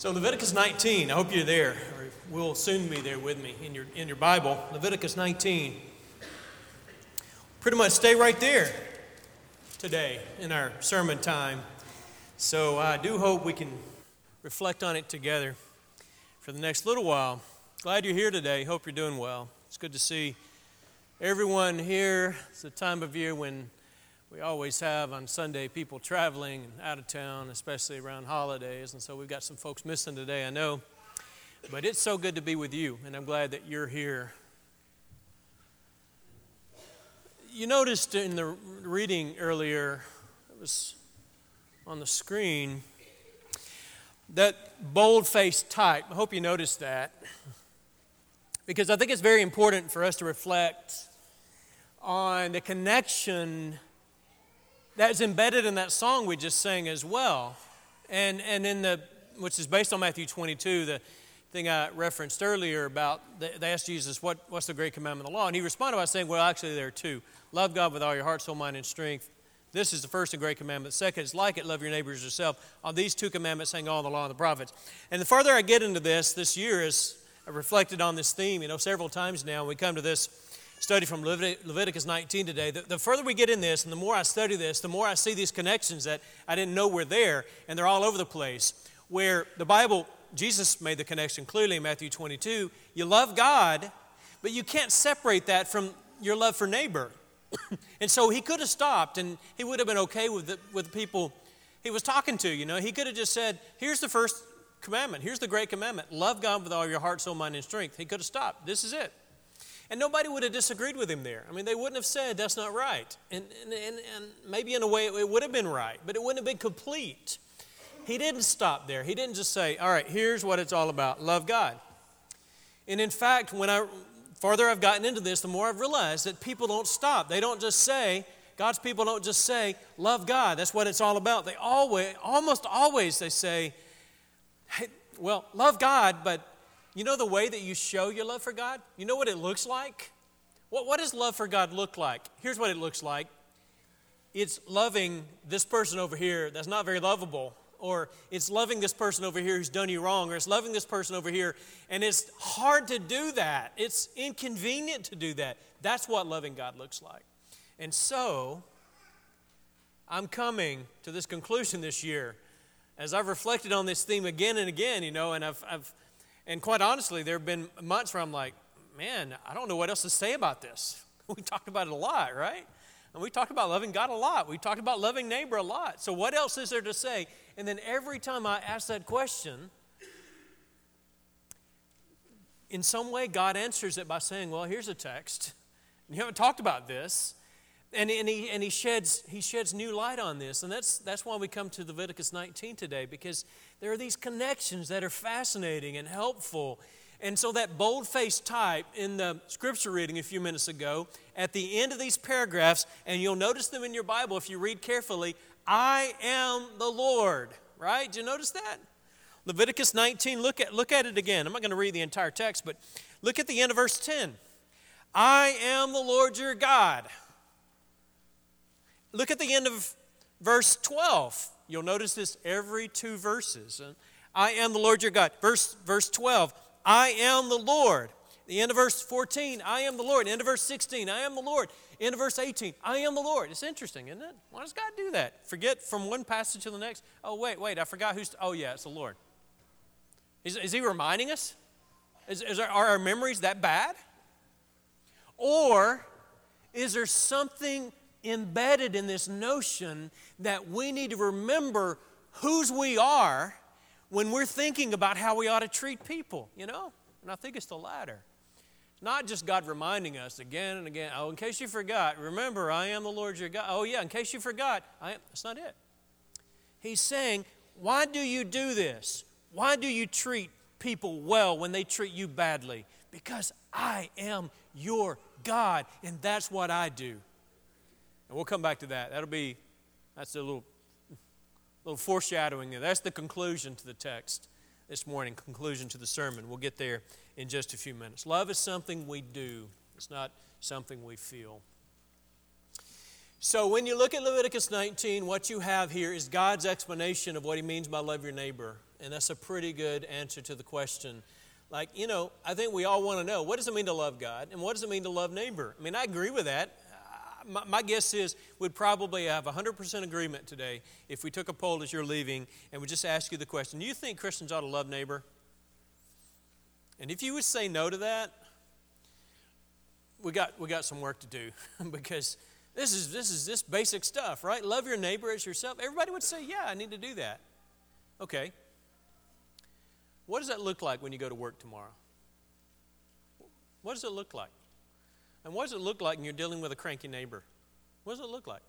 So Leviticus 19, I hope you're there, or will soon be there with me in your, in your Bible. Leviticus 19. Pretty much stay right there today in our sermon time. So I do hope we can reflect on it together for the next little while. Glad you're here today. Hope you're doing well. It's good to see everyone here. It's the time of year when we always have on Sunday people traveling out of town, especially around holidays. And so we've got some folks missing today, I know. But it's so good to be with you, and I'm glad that you're here. You noticed in the reading earlier, it was on the screen, that bold faced type. I hope you noticed that. Because I think it's very important for us to reflect on the connection that's embedded in that song we just sang as well. And, and in the, which is based on Matthew 22, the thing I referenced earlier about, they asked Jesus, what, what's the great commandment of the law? And he responded by saying, well, actually, there are two. Love God with all your heart, soul, mind, and strength. This is the first and great commandment. Second is like it, love your neighbors yourself. On these two commandments hang all the law and the prophets. And the further I get into this, this year is reflected on this theme, you know, several times now. We come to this study from Leviticus 19 today. The, the, further we get in this, and the more I study this, the more I see these connections that I didn't know were there, and they're all over the place. Where the Bible, Jesus made the connection clearly in Matthew 22. You love God, but you can't separate that from your love for neighbor. and so he could have stopped, and he would have been okay with the, with the people he was talking to. You know, he could have just said, "Here's the first commandment. Here's the great commandment: love God with all your heart, soul, mind, and strength." He could have stopped. This is it. And nobody would have disagreed with him there. I mean, they wouldn't have said that's not right. And, and, and, and maybe in a way it would have been right, but it wouldn't have been complete. He didn't stop there. He didn't just say, all right, here's what it's all about love God. And in fact, when I farther I've gotten into this, the more I've realized that people don't stop. They don't just say, God's people don't just say, love God. That's what it's all about. They always, almost always, they say, hey, well, love God, but you know the way that you show your love for God? You know what it looks like? What, what does love for God look like? Here's what it looks like it's loving this person over here that's not very lovable, or it's loving this person over here who's done you wrong, or it's loving this person over here. And it's hard to do that, it's inconvenient to do that. That's what loving God looks like. And so, I'm coming to this conclusion this year as I've reflected on this theme again and again, you know, and I've, I've and quite honestly, there have been months where I'm like, man, I don't know what else to say about this. We talked about it a lot, right? And we talked about loving God a lot. We talked about loving neighbor a lot. So, what else is there to say? And then every time I ask that question, in some way, God answers it by saying, Well, here's a text. You haven't talked about this. And, and, he, and he, sheds, he sheds new light on this. And that's, that's why we come to Leviticus 19 today, because there are these connections that are fascinating and helpful. And so, that bold faced type in the scripture reading a few minutes ago, at the end of these paragraphs, and you'll notice them in your Bible if you read carefully I am the Lord, right? Do you notice that? Leviticus 19, look at, look at it again. I'm not going to read the entire text, but look at the end of verse 10. I am the Lord your God. Look at the end of verse 12. You'll notice this every two verses. I am the Lord your God. Verse, verse 12, I am the Lord. The end of verse 14, I am the Lord. End of verse 16, I am the Lord. End of verse 18, I am the Lord. It's interesting, isn't it? Why does God do that? Forget from one passage to the next. Oh, wait, wait, I forgot who's. Oh, yeah, it's the Lord. Is, is He reminding us? Is, is are our memories that bad? Or is there something embedded in this notion that we need to remember whose we are when we're thinking about how we ought to treat people, you know? And I think it's the latter. Not just God reminding us again and again, oh, in case you forgot, remember, I am the Lord your God. Oh, yeah, in case you forgot, I am. That's not it. He's saying, why do you do this? Why do you treat people well when they treat you badly? Because I am your God, and that's what I do. And we'll come back to that. That'll be, that's a little, little foreshadowing there. That's the conclusion to the text this morning, conclusion to the sermon. We'll get there in just a few minutes. Love is something we do, it's not something we feel. So, when you look at Leviticus 19, what you have here is God's explanation of what He means by love your neighbor. And that's a pretty good answer to the question. Like, you know, I think we all want to know what does it mean to love God and what does it mean to love neighbor? I mean, I agree with that. My, my guess is we'd probably have 100% agreement today if we took a poll as you're leaving and we just ask you the question Do you think Christians ought to love neighbor? And if you would say no to that, we got, we got some work to do because this is, this is this basic stuff, right? Love your neighbor as yourself. Everybody would say, Yeah, I need to do that. Okay. What does that look like when you go to work tomorrow? What does it look like? And what does it look like when you're dealing with a cranky neighbor? What does it look like?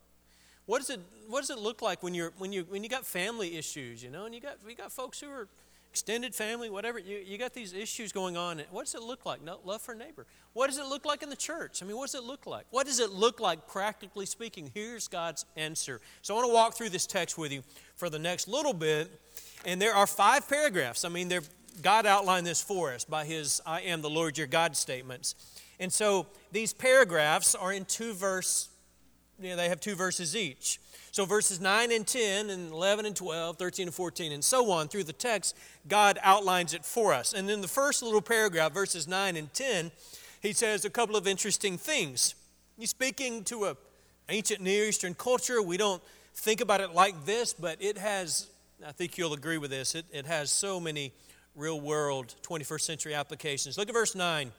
What does it, what does it look like when, you're, when, you, when you got family issues, you know, and you got, you got folks who are extended family, whatever, you, you got these issues going on. What does it look like? No, love for neighbor. What does it look like in the church? I mean, what does it look like? What does it look like practically speaking? Here's God's answer. So I want to walk through this text with you for the next little bit. And there are five paragraphs. I mean, God outlined this for us by his I am the Lord your God statements. And so these paragraphs are in two verse, you know, they have two verses each. So verses 9 and 10 and 11 and 12, 13 and 14 and so on through the text, God outlines it for us. And in the first little paragraph, verses 9 and 10, he says a couple of interesting things. He's speaking to a ancient Near Eastern culture. We don't think about it like this, but it has, I think you'll agree with this, it, it has so many real world 21st century applications. Look at verse 9.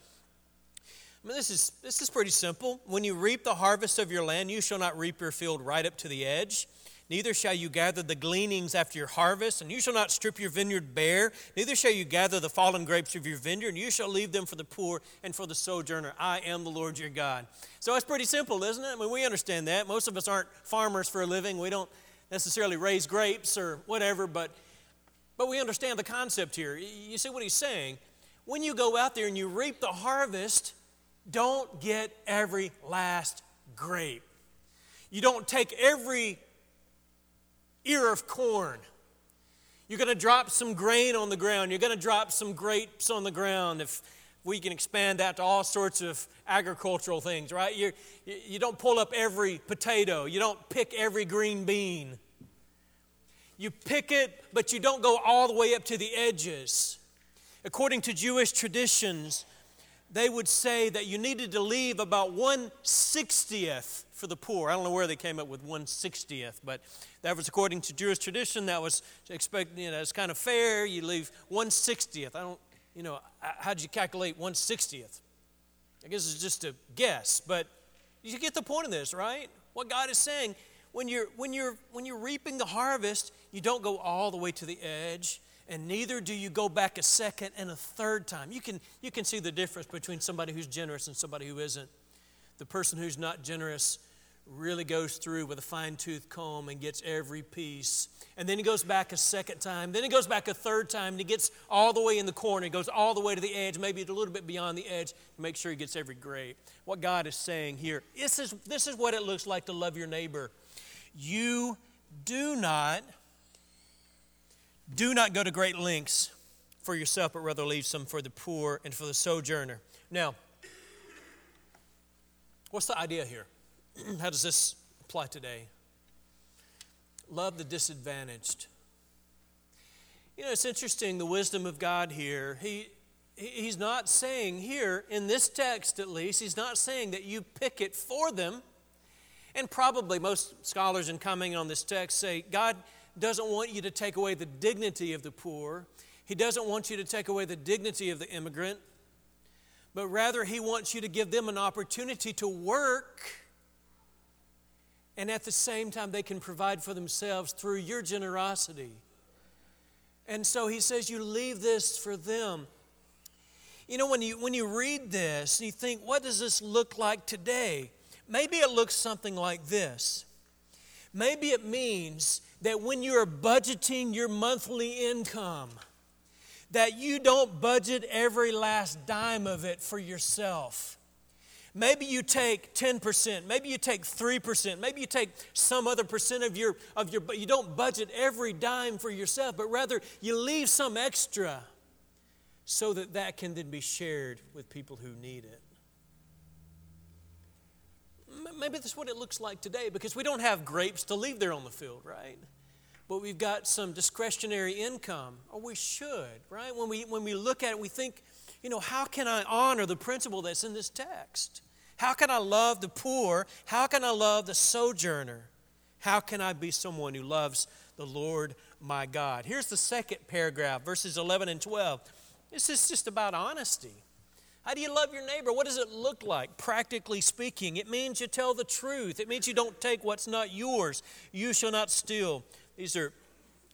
I mean, this is, this is pretty simple. When you reap the harvest of your land, you shall not reap your field right up to the edge. Neither shall you gather the gleanings after your harvest, and you shall not strip your vineyard bare. Neither shall you gather the fallen grapes of your vineyard, and you shall leave them for the poor and for the sojourner. I am the Lord your God. So it's pretty simple, isn't it? I mean, we understand that. Most of us aren't farmers for a living. We don't necessarily raise grapes or whatever, but, but we understand the concept here. You see what he's saying? When you go out there and you reap the harvest, don't get every last grape. You don't take every ear of corn. You're going to drop some grain on the ground. You're going to drop some grapes on the ground. If we can expand that to all sorts of agricultural things, right? You're, you don't pull up every potato. You don't pick every green bean. You pick it, but you don't go all the way up to the edges. According to Jewish traditions, they would say that you needed to leave about 160th for the poor. I don't know where they came up with 160th, but that was according to Jewish tradition. That was expected, you know, it's kind of fair. You leave 160th. I don't, you know, how did you calculate 160th? I guess it's just a guess, but you get the point of this, right? What God is saying, when you're, when you're, when you're reaping the harvest, you don't go all the way to the edge and neither do you go back a second and a third time. You can, you can see the difference between somebody who's generous and somebody who isn't. The person who's not generous really goes through with a fine tooth comb and gets every piece. And then he goes back a second time. Then he goes back a third time and he gets all the way in the corner. He goes all the way to the edge, maybe a little bit beyond the edge to make sure he gets every grape. What God is saying here this is, this is what it looks like to love your neighbor. You do not do not go to great lengths for yourself, but rather leave some for the poor and for the sojourner. Now, what's the idea here? How does this apply today? Love the disadvantaged. You know, it's interesting the wisdom of God here. He, he's not saying here, in this text at least, he's not saying that you pick it for them. And probably most scholars in commenting on this text say, God doesn't want you to take away the dignity of the poor. He doesn't want you to take away the dignity of the immigrant, but rather, He wants you to give them an opportunity to work. And at the same time, they can provide for themselves through your generosity. And so he says, You leave this for them. You know, when you, when you read this, you think, What does this look like today? Maybe it looks something like this. Maybe it means that when you're budgeting your monthly income, that you don't budget every last dime of it for yourself. Maybe you take 10%, maybe you take 3%, maybe you take some other percent of your of your but you don't budget every dime for yourself, but rather you leave some extra so that that can then be shared with people who need it. Maybe that's what it looks like today because we don't have grapes to leave there on the field, right? But we've got some discretionary income, or we should, right? When we, when we look at it, we think, you know, how can I honor the principle that's in this text? How can I love the poor? How can I love the sojourner? How can I be someone who loves the Lord my God? Here's the second paragraph, verses 11 and 12. This is just about honesty. How do you love your neighbor? What does it look like, practically speaking? It means you tell the truth. It means you don't take what's not yours. You shall not steal. These are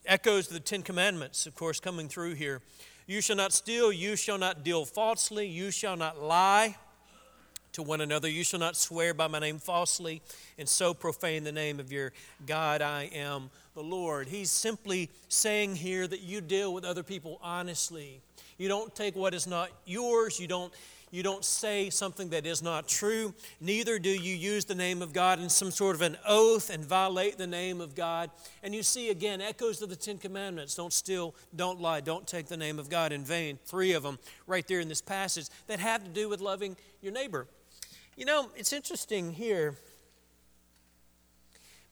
echoes of the Ten Commandments, of course, coming through here. You shall not steal. You shall not deal falsely. You shall not lie to one another. You shall not swear by my name falsely and so profane the name of your God. I am the Lord. He's simply saying here that you deal with other people honestly. You don't take what is not yours. You don't you don't say something that is not true. Neither do you use the name of God in some sort of an oath and violate the name of God. And you see again echoes of the Ten Commandments don't steal, don't lie, don't take the name of God in vain. Three of them right there in this passage that have to do with loving your neighbor. You know, it's interesting here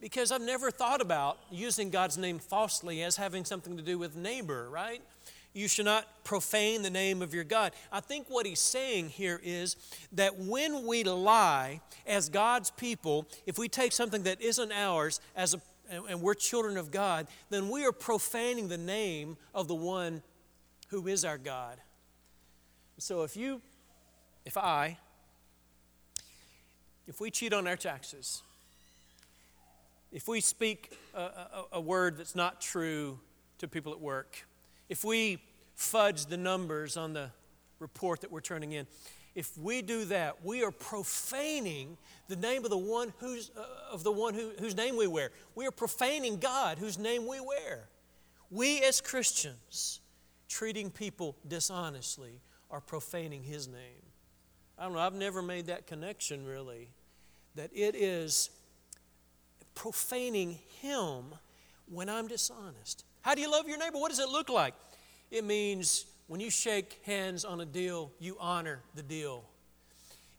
because I've never thought about using God's name falsely as having something to do with neighbor, right? You should not profane the name of your God. I think what he's saying here is that when we lie as God's people, if we take something that isn't ours as a, and we're children of God, then we are profaning the name of the one who is our God. So if you, if I, if we cheat on our taxes, if we speak a, a, a, word that's not true to people at work, if we fudge the numbers on the report that we're turning in, if we do that, we are profaning the name of the one who's, uh, of the one who, whose name we wear. We are profaning God whose name we wear. We as Christians, treating people dishonestly, are profaning his name. I don't know, I've never made that connection really. That it is profaning Him when I'm dishonest. How do you love your neighbor? What does it look like? It means when you shake hands on a deal, you honor the deal.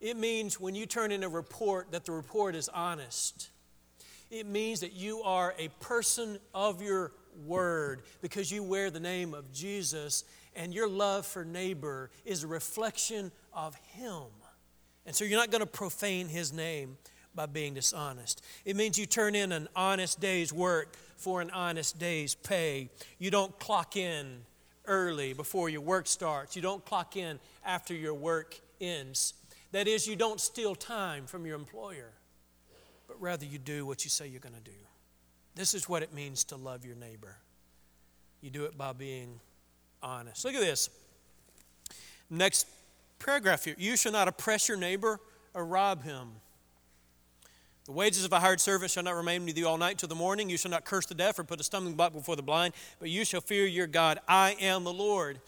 It means when you turn in a report that the report is honest. It means that you are a person of your word because you wear the name of Jesus and your love for neighbor is a reflection of Him. And so you're not going to profane his name by being dishonest. It means you turn in an honest day's work for an honest day's pay. You don't clock in early before your work starts. You don't clock in after your work ends. That is, you don't steal time from your employer, but rather you do what you say you're going to do. This is what it means to love your neighbor. You do it by being honest. Look at this. Next paragraph here. You shall not oppress your neighbor or rob him. The wages of a hired servant shall not remain with you all night till the morning. You shall not curse the deaf or put a stumbling block before the blind, but you shall fear your God. I am the Lord.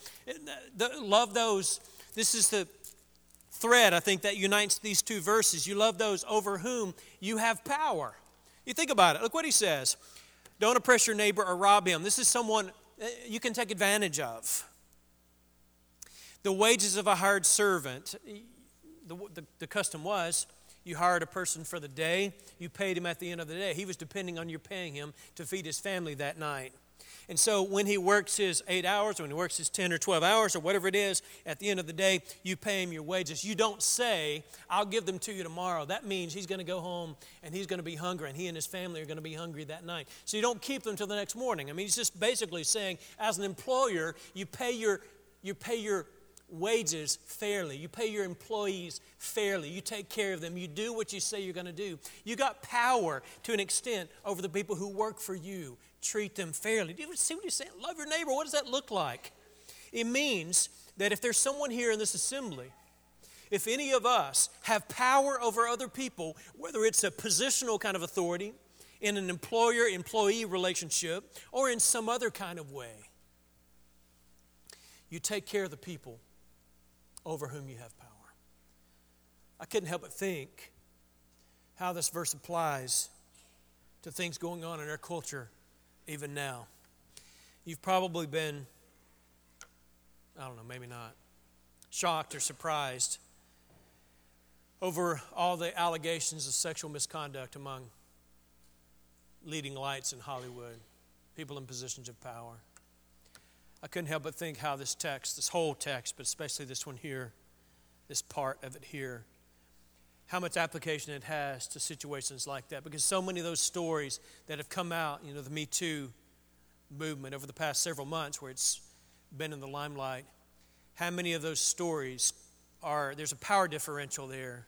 Love those. This is the thread, I think, that unites these two verses. You love those over whom you have power. You think about it. Look what he says. Don't oppress your neighbor or rob him. This is someone eh, you can take advantage of the wages of a hired servant. The, the, the, custom was you hired a person for the day, you paid him at the end of the day. He was depending on you paying him to feed his family that night. And so when he works his eight hours, or when he works his 10 or 12 hours, or whatever it is, at the end of the day, you pay him your wages. You don't say, I'll give them to you tomorrow. That means he's going to go home and he's going to be hungry, and he and his family are going to be hungry that night. So you don't keep them till the next morning. I mean, he's just basically saying, as an employer, you pay your, you pay your wages fairly. You pay your employees fairly. You take care of them. You do what you say you're going to do. You got power to an extent over the people who work for you. Treat them fairly. Do you see what he's saying? Love your neighbor. What does that look like? It means that if there's someone here in this assembly, if any of us have power over other people, whether it's a positional kind of authority, in an employer employee relationship, or in some other kind of way, you take care of the people over whom you have power. I couldn't help but think how this verse applies to things going on in our culture even now. You've probably been, I don't know, maybe not, shocked or surprised over all the allegations of sexual misconduct among leading lights in Hollywood, people in positions of power. I couldn't help but think how this text, this whole text, but especially this one here, this part of it here, how much application it has to situations like that. Because so many of those stories that have come out, you know, the Me Too movement over the past several months where it's been in the limelight, how many of those stories are, there's a power differential there.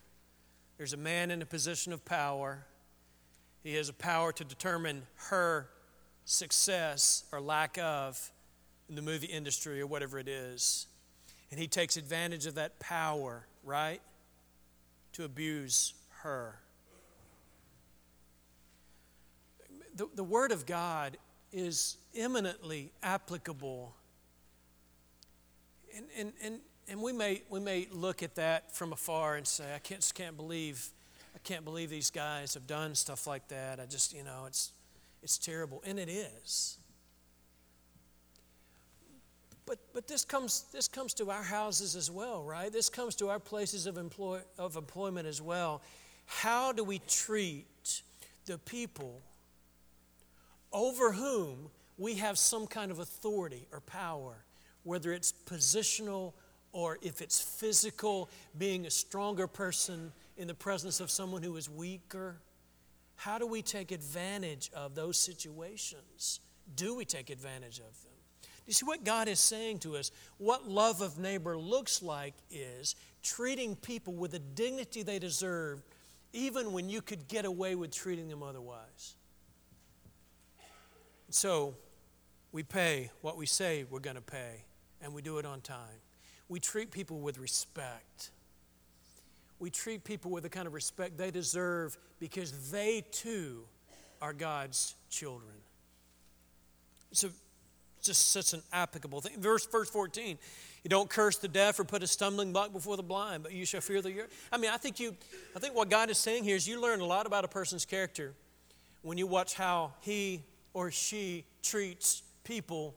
There's a man in a position of power. He has a power to determine her success or lack of in the movie industry or whatever it is. And he takes advantage of that power, right? to abuse her. The, the Word of God is eminently applicable. And, and, and, and we, may, we may look at that from afar and say, I can't, can't believe, I can't believe these guys have done stuff like that. I just, you know, it's, it's terrible. And it is. But, but this, comes, this comes to our houses as well, right? This comes to our places of, employ, of employment as well. How do we treat the people over whom we have some kind of authority or power, whether it's positional or if it's physical, being a stronger person in the presence of someone who is weaker? How do we take advantage of those situations? Do we take advantage of them? You see what God is saying to us? What love of neighbor looks like is treating people with the dignity they deserve, even when you could get away with treating them otherwise. So, we pay what we say we're going to pay, and we do it on time. We treat people with respect. We treat people with the kind of respect they deserve because they too are God's children. So, just such an applicable thing. Verse, verse 14, you don't curse the deaf or put a stumbling block before the blind, but you shall fear the. I mean, I think you, I think what God is saying here is you learn a lot about a person's character when you watch how he or she treats people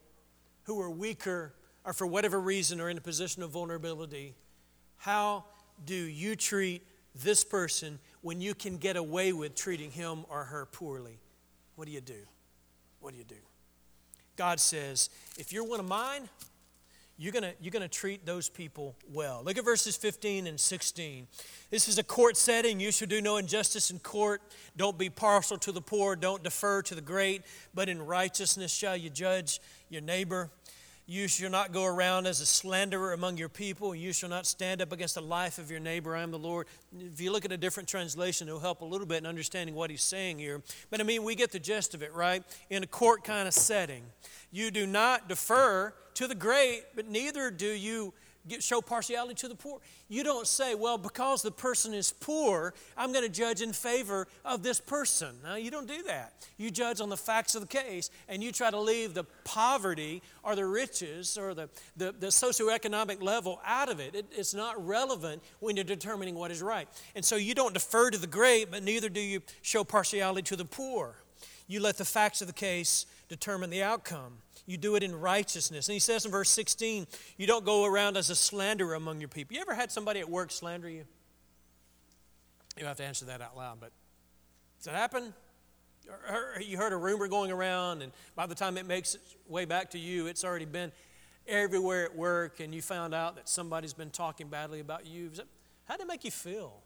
who are weaker or for whatever reason are in a position of vulnerability. How do you treat this person when you can get away with treating him or her poorly? What do you do? What do you do? God says, if you're one of mine, you're going you're going to treat those people well. Look at verses 15 and 16. This is a court setting. You shall do no injustice in court. Don't be partial to the poor. Don't defer to the great, but in righteousness shall you judge your neighbor. You shall not go around as a slanderer among your people. You shall not stand up against the life of your neighbor. I am the Lord. If you look at a different translation, it'll help a little bit in understanding what he's saying here. But I mean, we get the gist of it, right? In a court kind of setting, you do not defer to the great, but neither do you get, show partiality to the poor. You don't say, well, because the person is poor, I'm going to judge in favor of this person. No, you don't do that. You judge on the facts of the case, and you try to leave the poverty or the riches or the, the, the socioeconomic level out of it. it. It's not relevant when you're determining what is right. And so you don't defer to the great, but neither do you show partiality to the poor. You let the facts of the case determine the outcome. You do it in righteousness. And he says in verse 16, you don't go around as a slanderer among your people. You ever had somebody at work slander you? You have to answer that out loud, but does it happen? You heard a rumor going around, and by the time it makes its way back to you, it's already been everywhere at work, and you found out that somebody's been talking badly about you. How did it make you feel?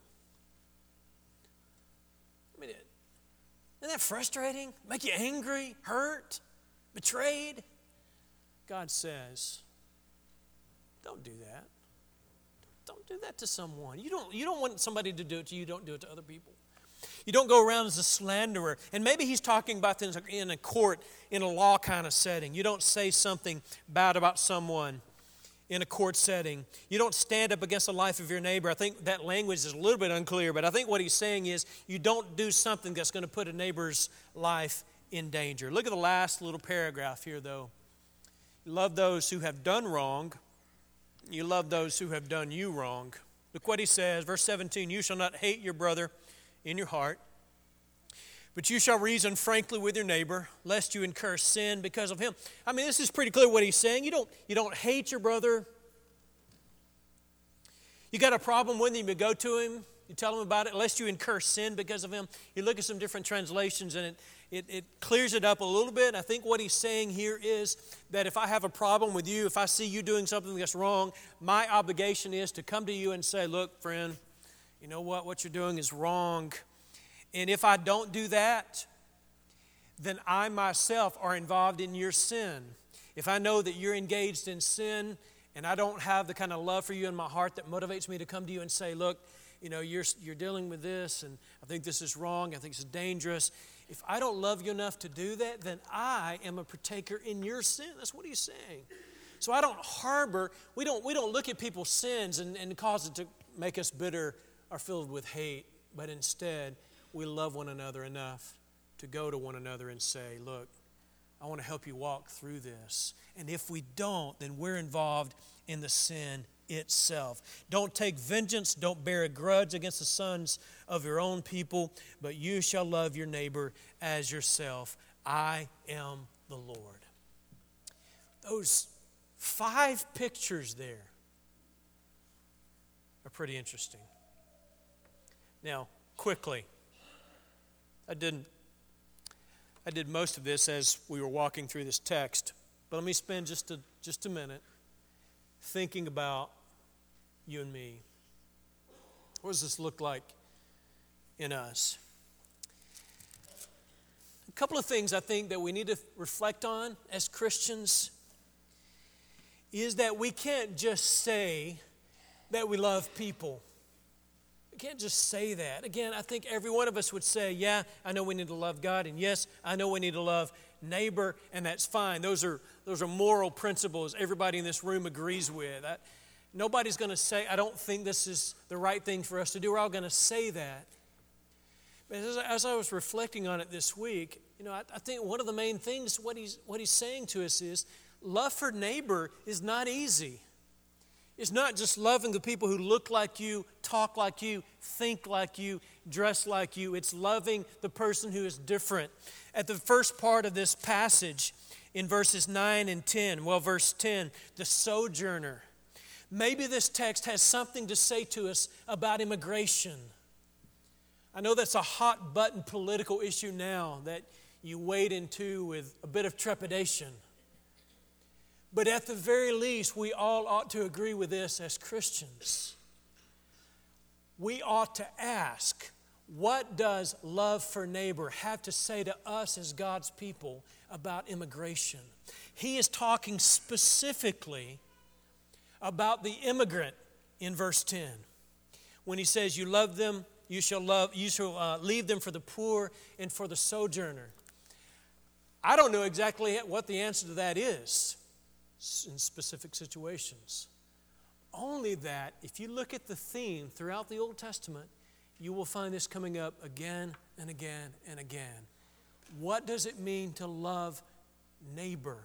I mean, isn't that frustrating? Make you angry, hurt? Betrayed. God says, don't do that. Don't do that to someone. You don't, you don't want somebody to do it to you, don't do it to other people. You don't go around as a slanderer. And maybe he's talking about things in a court, in a law kind of setting. You don't say something bad about someone in a court setting. You don't stand up against the life of your neighbor. I think that language is a little bit unclear, but I think what he's saying is you don't do something that's going to put a neighbor's life in danger. Look at the last little paragraph here, though. Love those who have done wrong, you love those who have done you wrong. Look what he says, verse 17 You shall not hate your brother in your heart, but you shall reason frankly with your neighbor, lest you incur sin because of him. I mean, this is pretty clear what he's saying. You don't, you don't hate your brother. You got a problem with him, you go to him, You tell them about it, lest you incur sin because of him. You look at some different translations and it, it, it clears it up a little bit. I think what he's saying here is that if I have a problem with you, if I see you doing something that's wrong, my obligation is to come to you and say, Look, friend, you know what? What you're doing is wrong. And if I don't do that, then I myself are involved in your sin. If I know that you're engaged in sin and I don't have the kind of love for you in my heart that motivates me to come to you and say, Look, you know, you're, you're dealing with this and I think this is wrong, I think is dangerous if I don't love you enough to do that, then I am a partaker in your sin. That's what he's saying. So I don't harbor, we don't, we don't look at people's sins and, and cause it to make us bitter or filled with hate, but instead we love one another enough to go to one another and say, Look, I want to help you walk through this. And if we don't, then we're involved in the sin itself. Don't take vengeance, don't bear a grudge against the sons of your own people, but you shall love your neighbor as yourself. I am the Lord. Those five pictures there are pretty interesting. Now, quickly, I didn't I did most of this as we were walking through this text, but let me spend just a, just a minute thinking about you and me. What does this look like in us? A couple of things I think that we need to reflect on as Christians is that we can't just say that we love people. We can't just say that. Again, I think every one of us would say, Yeah, I know we need to love God, and yes, I know we need to love neighbor, and that's fine. Those are, those are moral principles everybody in this room agrees with. I, Nobody's going to say, I don't think this is the right thing for us to do. We're all going to say that. But as, as, I was reflecting on it this week, you know, I, I think one of the main things, what he's, what he's saying to us is love for neighbor is not easy. It's not just loving the people who look like you, talk like you, think like you, dress like you. It's loving the person who is different. At the first part of this passage, in verses 9 and 10, well, verse 10, the sojourner. Maybe this text has something to say to us about immigration. I know that's a hot button political issue now that you wade into with a bit of trepidation. But at the very least, we all ought to agree with this as Christians. We ought to ask, what does love for neighbor have to say to us as God's people about immigration? He is talking specifically about the immigrant in verse 10 when he says, You love them, you shall, love, you shall uh, leave them for the poor and for the sojourner. I don't know exactly what the answer to that is in specific situations. Only that if you look at the theme throughout the Old Testament, you will find this coming up again and again and again. What does it mean to love neighbor?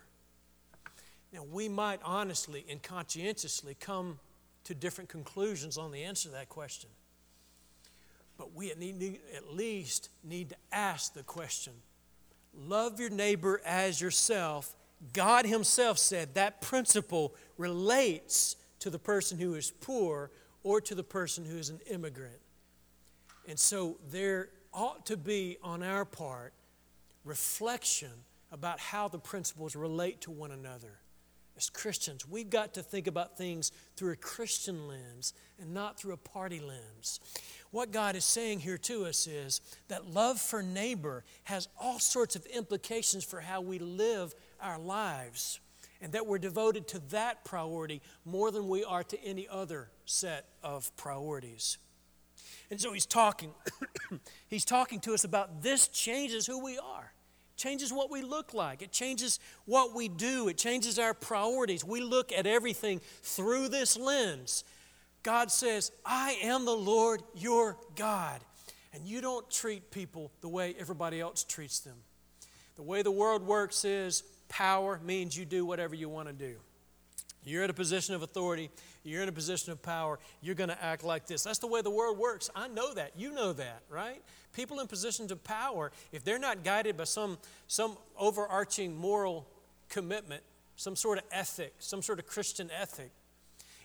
Now, we might honestly and conscientiously come to different conclusions on the answer to that question. But we at least need to ask the question love your neighbor as yourself. God Himself said that principle relates to the person who is poor or to the person who is an immigrant. And so there ought to be on our part reflection about how the principles relate to one another as Christians, we've got to think about things through a Christian lens and not through a party lens. What God is saying here to us is that love for neighbor has all sorts of implications for how we live our lives, and that we're devoted to that priority more than we are to any other set of priorities. And so he's talking, he's talking to us about this changes who we are changes what we look like. It changes what we do. It changes our priorities. We look at everything through this lens. God says, I am the Lord your God. And you don't treat people the way everybody else treats them. The way the world works is power means you do whatever you want to do. You're in a position of authority, you're in a position of power, you're going to act like this. That's the way the world works. I know that. You know that, right? People in positions of power, if they're not guided by some, some overarching moral commitment, some sort of ethic, some sort of Christian ethic,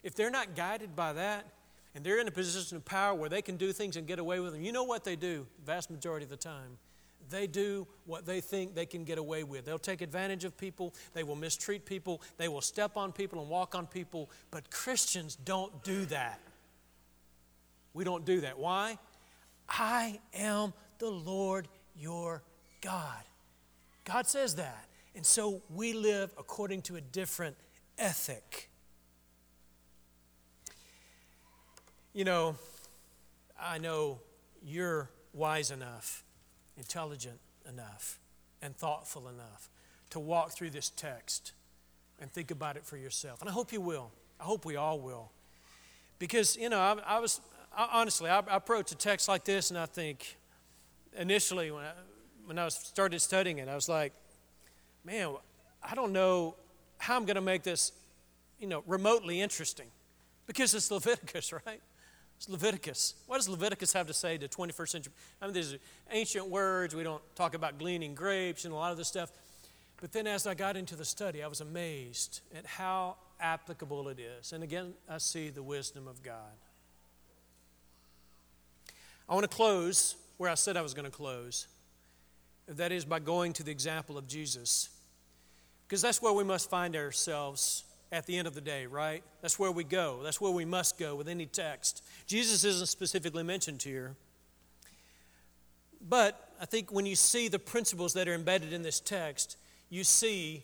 if they're not guided by that, and they're in a position of power where they can do things and get away with them, you know what they do vast majority of the time? They do what they think they can get away with. They'll take advantage of people, they will mistreat people, they will step on people and walk on people, but Christians don't do that. We don't do that. Why? I am the Lord your God. God says that. And so we live according to a different ethic. You know, I know you're wise enough, intelligent enough, and thoughtful enough to walk through this text and think about it for yourself. And I hope you will. I hope we all will. Because, you know, I, I was, I, honestly, I, I approach a text like this and I think, initially, when I, when I started studying it, I was like, man, I don't know how I'm going to make this, you know, remotely interesting. Because it's Leviticus, right? It's Leviticus. What does Leviticus have to say to 21st century? I mean, these are ancient words. We don't talk about gleaning grapes and a lot of this stuff. But then as I got into the study, I was amazed at how applicable it is. And again, I see the wisdom of God. I want to close where I said I was going to close. That is by going to the example of Jesus. Because that's where we must find ourselves at the end of the day, right? That's where we go. That's where we must go with any text. Jesus isn't specifically mentioned here. But I think when you see the principles that are embedded in this text, you see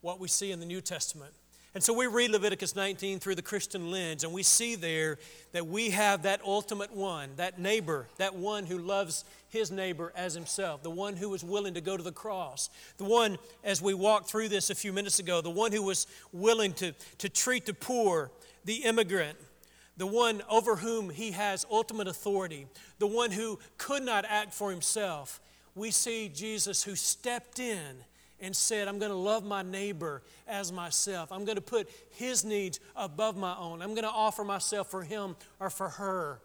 what we see in the New Testament. And so we read Leviticus 19 through the Christian lens, and we see there that we have that ultimate one, that neighbor, that one who loves his neighbor as himself, the one who was willing to go to the cross, the one, as we walked through this a few minutes ago, the one who was willing to, to treat the poor, the immigrant, the one over whom he has ultimate authority, the one who could not act for himself. We see Jesus who stepped in and said, I'm going to love my neighbor as myself. I'm going to put his needs above my own. I'm going to offer myself for him or for her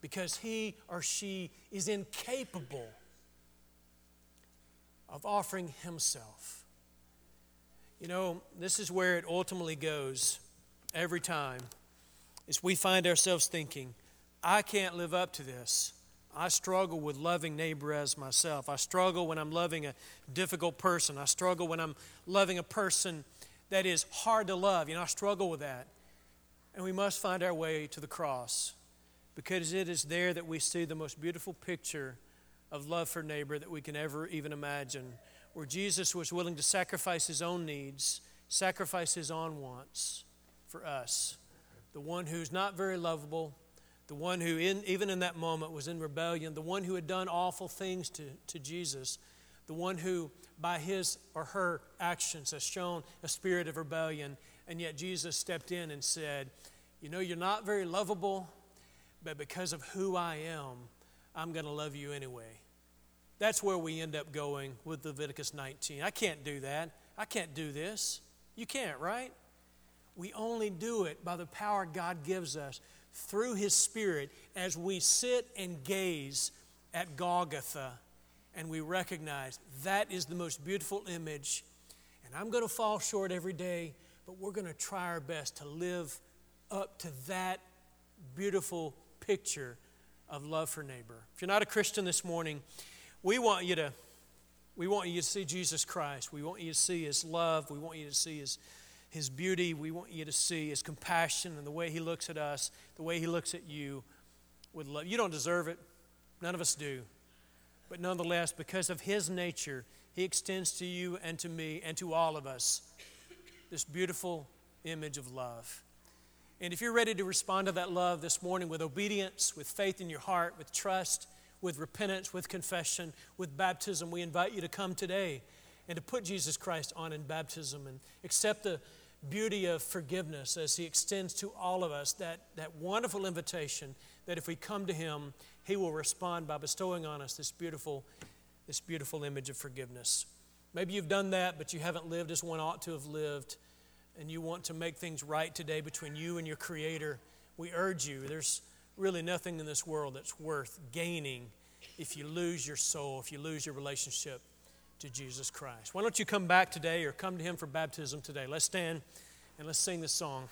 because he or she is incapable of offering himself. You know, this is where it ultimately goes every time. Is we find ourselves thinking, I can't live up to this. I struggle with loving neighbor as myself. I struggle when I'm loving a difficult person. I struggle when I'm loving a person that is hard to love. You know, I struggle with that. And we must find our way to the cross because it is there that we see the most beautiful picture of love for neighbor that we can ever even imagine, where Jesus was willing to sacrifice his own needs, sacrifice his own wants for us. The one who's not very lovable, the one who, in, even in that moment, was in rebellion, the one who had done awful things to, to Jesus, the one who, by his or her actions, has shown a spirit of rebellion, and yet Jesus stepped in and said, You know, you're not very lovable, but because of who I am, I'm going to love you anyway. That's where we end up going with Leviticus 19. I can't do that. I can't do this. You can't, right? We only do it by the power God gives us through His Spirit as we sit and gaze at Golgotha and we recognize that is the most beautiful image. And I'm going to fall short every day, but we're going to try our best to live up to that beautiful picture of love for neighbor. If you're not a Christian this morning, we want you to we want you to see Jesus Christ. We want you to see his love. We want you to see his his beauty. We want you to see his compassion and the way he looks at us, the way he looks at you with love. You don't deserve it. None of us do. But nonetheless, because of his nature, he extends to you and to me and to all of us this beautiful image of love. And if you're ready to respond to that love this morning with obedience, with faith in your heart, with trust, with repentance, with confession, with baptism, we invite you to come today and to put Jesus Christ on in baptism and accept the beauty of forgiveness as He extends to all of us that, that wonderful invitation that if we come to Him, He will respond by bestowing on us this beautiful, this beautiful image of forgiveness. Maybe you've done that, but you haven't lived as one ought to have lived, and you want to make things right today between you and your Creator. We urge you, there's really nothing in this world that's worth gaining if you lose your soul, if you lose your relationship to Jesus Christ. Why don't you come back today or come to Him for baptism today? Let's stand and let's sing this song.